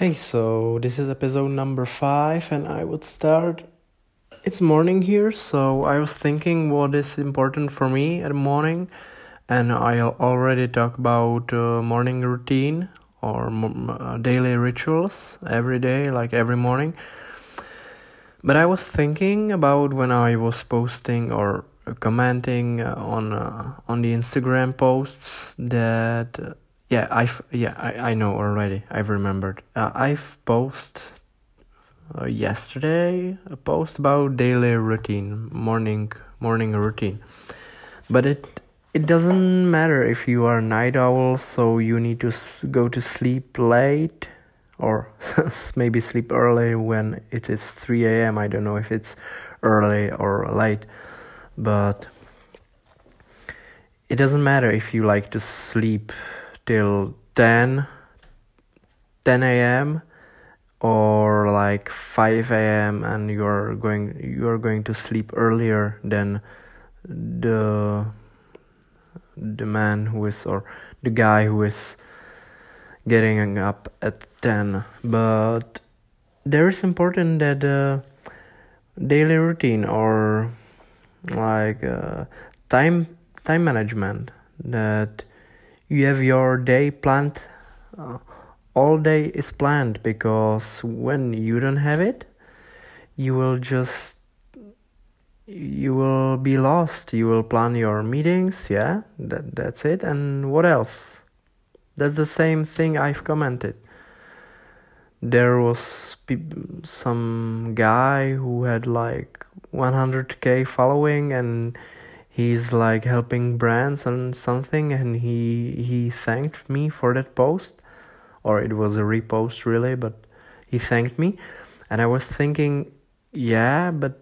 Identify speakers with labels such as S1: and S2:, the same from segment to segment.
S1: Hey, so this is episode number five, and I would start. It's morning here, so I was thinking what is important for me at morning, and I already talk about uh, morning routine or uh, daily rituals every day, like every morning. But I was thinking about when I was posting or commenting on uh, on the Instagram posts that yeah i've yeah i, I know already. I've remembered. Uh, i've posted uh, yesterday a post about daily routine morning morning routine. But it it doesn't matter if you are a night owl so you need to go to sleep late or maybe sleep early when it is 3 a.m i don't know if it's early or late but it doesn't matter if you like to sleep till 10 10 a.m or like 5 a.m and you're going you're going to sleep earlier than the the man who is or the guy who is getting up at 10 but there is important that uh, daily routine or like uh, time time management that you have your day planned uh, all day is planned because when you don't have it you will just you will be lost. You will plan your meetings yeah that that's it. And what else? That's the same thing i've commented. There was some guy who had like 100k following and he's like helping brands and something and he he thanked me for that post. Or it was a repost really but he thanked me. And i was thinking yeah but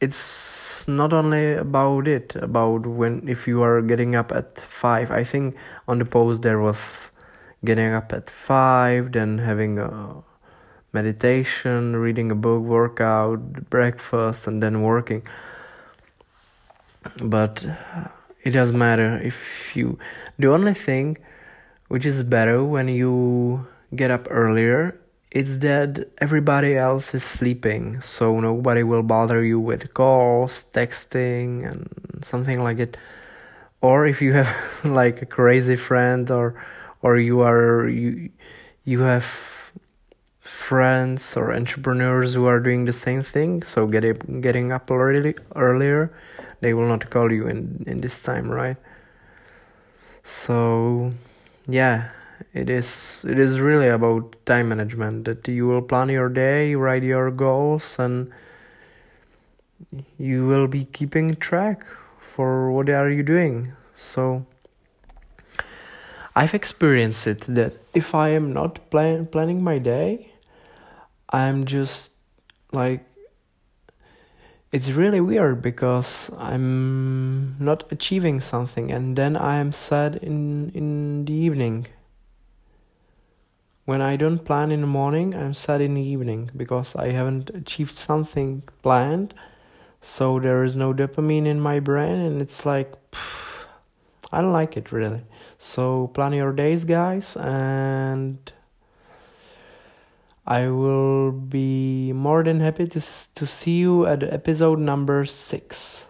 S1: it's not only about it about when if you are getting up at 5 i think on the post there was getting up at 5 then having a meditation reading a book workout breakfast and then working but it doesn't matter if you the only thing which is better when you get up earlier it's that everybody else is sleeping. So nobody will bother you with calls texting and something like it. Or if you have like a crazy friend or or you are you you have friends or entrepreneurs who are doing the same thing so get getting getting up early earlier they will not call you in in this time right? So yeah it is it is really about time management that you will plan your day write your goals and you will be keeping track for what are you doing. So i've experienced it that if i am not plan- planning my day i'm just like it's really weird because I'm not achieving something and then I am sad in in the evening. When I don't plan in the morning, I'm sad in the evening because I haven't achieved something planned. So there is no dopamine in my brain and it's like pff, I don't like it really. So plan your days guys and I will be more than happy to to see you at episode number 6.